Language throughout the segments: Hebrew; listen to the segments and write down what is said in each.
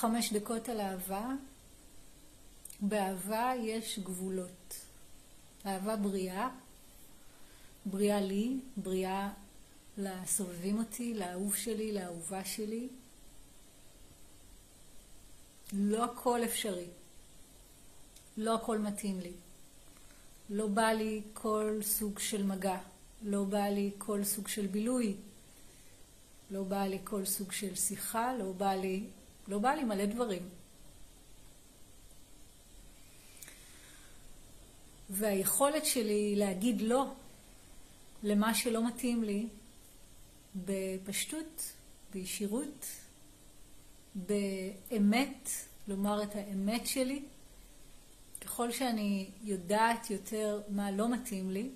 חמש דקות על אהבה. באהבה יש גבולות. אהבה בריאה, בריאה לי, בריאה לסובבים אותי, לאהוב שלי, לאהובה שלי. לא הכל אפשרי. לא הכל מתאים לי. לא בא לי כל סוג של מגע. לא בא לי כל סוג של בילוי. לא בא לי כל סוג של שיחה. לא בא לי, לא בא לי מלא דברים. והיכולת שלי להגיד לא למה שלא מתאים לי בפשטות, בישירות, באמת, לומר את האמת שלי. ככל שאני יודעת יותר מה לא מתאים לי,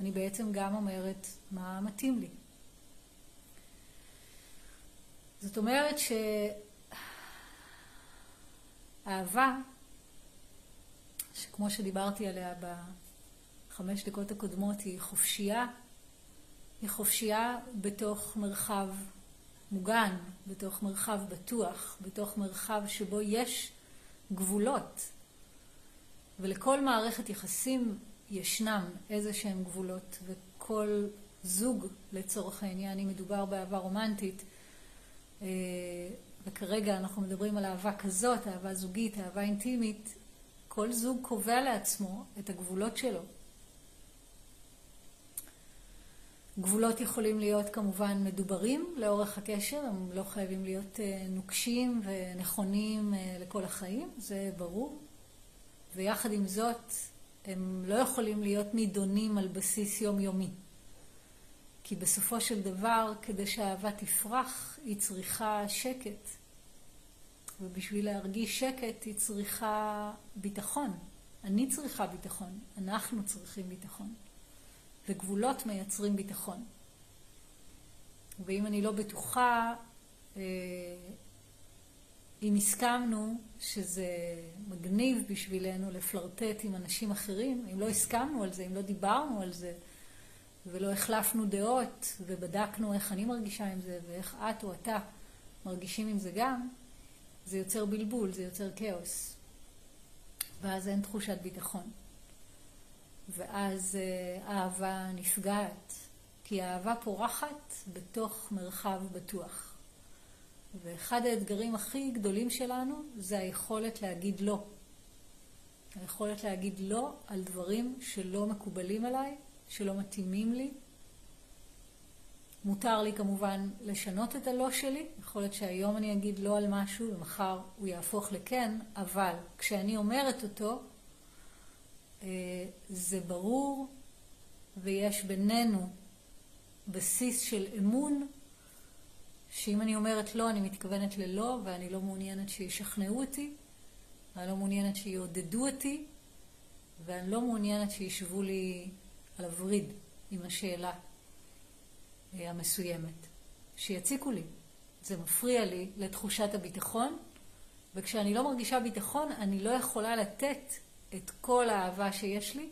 אני בעצם גם אומרת מה מתאים לי. זאת אומרת שאהבה, שכמו שדיברתי עליה בחמש דקות הקודמות, היא חופשייה, היא חופשייה בתוך מרחב מוגן, בתוך מרחב בטוח, בתוך מרחב שבו יש גבולות. ולכל מערכת יחסים ישנם איזה שהם גבולות, וכל זוג לצורך העניין, אם מדובר באהבה רומנטית, אה, וכרגע אנחנו מדברים על אהבה כזאת, אהבה זוגית, אהבה אינטימית, כל זוג קובע לעצמו את הגבולות שלו. גבולות יכולים להיות כמובן מדוברים לאורך הקשר, הם לא חייבים להיות אה, נוקשים ונכונים אה, לכל החיים, זה ברור. ויחד עם זאת, הם לא יכולים להיות נידונים על בסיס יומיומי. כי בסופו של דבר, כדי שהאהבה תפרח, היא צריכה שקט. ובשביל להרגיש שקט היא צריכה ביטחון. אני צריכה ביטחון, אנחנו צריכים ביטחון. וגבולות מייצרים ביטחון. ואם אני לא בטוחה, אה, אם הסכמנו שזה מגניב בשבילנו לפלרטט עם אנשים אחרים, אם לא הסכמנו על זה, אם לא דיברנו על זה, ולא החלפנו דעות, ובדקנו איך אני מרגישה עם זה, ואיך את או אתה מרגישים עם זה גם, זה יוצר בלבול, זה יוצר כאוס. ואז אין תחושת ביטחון. ואז אה, אהבה נפגעת, כי האהבה פורחת בתוך מרחב בטוח. ואחד האתגרים הכי גדולים שלנו זה היכולת להגיד לא. היכולת להגיד לא על דברים שלא מקובלים עליי, שלא מתאימים לי. מותר לי כמובן לשנות את הלא שלי, יכול להיות שהיום אני אגיד לא על משהו ומחר הוא יהפוך לכן, אבל כשאני אומרת אותו, אה, זה ברור ויש בינינו בסיס של אמון שאם אני אומרת לא, אני מתכוונת ללא, ואני לא מעוניינת שישכנעו אותי, ואני לא מעוניינת שיעודדו אותי, ואני לא מעוניינת שישבו לי על הווריד עם השאלה אה, המסוימת. שיציקו לי. זה מפריע לי לתחושת הביטחון, וכשאני לא מרגישה ביטחון, אני לא יכולה לתת את כל האהבה שיש לי,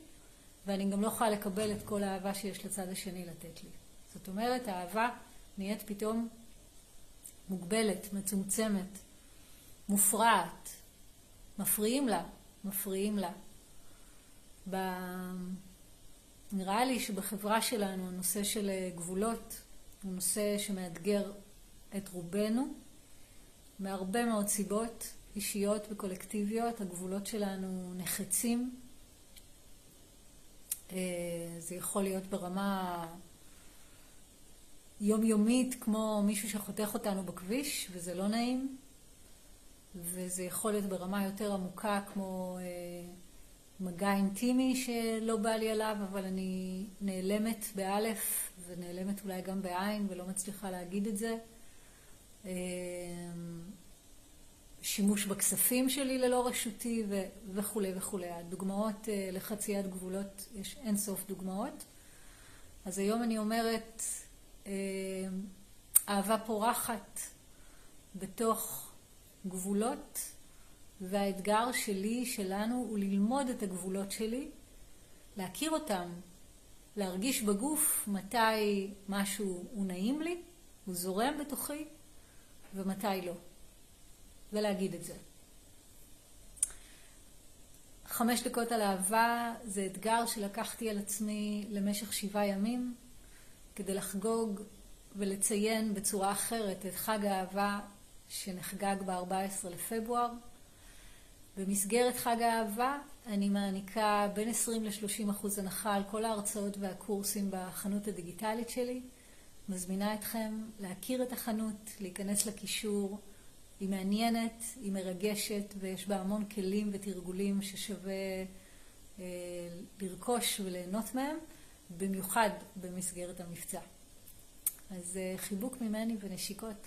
ואני גם לא יכולה לקבל את כל האהבה שיש לצד השני לתת לי. זאת אומרת, האהבה נהיית פתאום מוגבלת, מצומצמת, מופרעת. מפריעים לה, מפריעים לה. ב... נראה לי שבחברה שלנו הנושא של אה, גבולות הוא נושא שמאתגר את רובנו מהרבה מאוד סיבות אישיות וקולקטיביות. הגבולות שלנו נחצים. אה, זה יכול להיות ברמה יומיומית כמו מישהו שחותך אותנו בכביש, וזה לא נעים. וזה יכול להיות ברמה יותר עמוקה כמו אה, מגע אינטימי שלא בא לי עליו, אבל אני נעלמת באלף ונעלמת אולי גם בעין ולא מצליחה להגיד את זה. אה, שימוש בכספים שלי ללא רשותי וכולי וכולי. הדוגמאות אה, לחציית גבולות, יש אין סוף דוגמאות. אז היום אני אומרת, אה, אהבה פורחת בתוך גבולות, והאתגר שלי, שלנו, הוא ללמוד את הגבולות שלי, להכיר אותם, להרגיש בגוף מתי משהו הוא נעים לי, הוא זורם בתוכי, ומתי לא. ולהגיד את זה. חמש דקות על אהבה זה אתגר שלקחתי על עצמי למשך שבעה ימים כדי לחגוג ולציין בצורה אחרת את חג האהבה שנחגג ב-14 לפברואר. במסגרת חג האהבה אני מעניקה בין 20 ל-30 אחוז הנחה על כל ההרצאות והקורסים בחנות הדיגיטלית שלי. מזמינה אתכם להכיר את החנות, להיכנס לקישור. היא מעניינת, היא מרגשת ויש בה המון כלים ותרגולים ששווה אה, לרכוש וליהנות מהם, במיוחד במסגרת המבצע. אז אה, חיבוק ממני ונשיקות.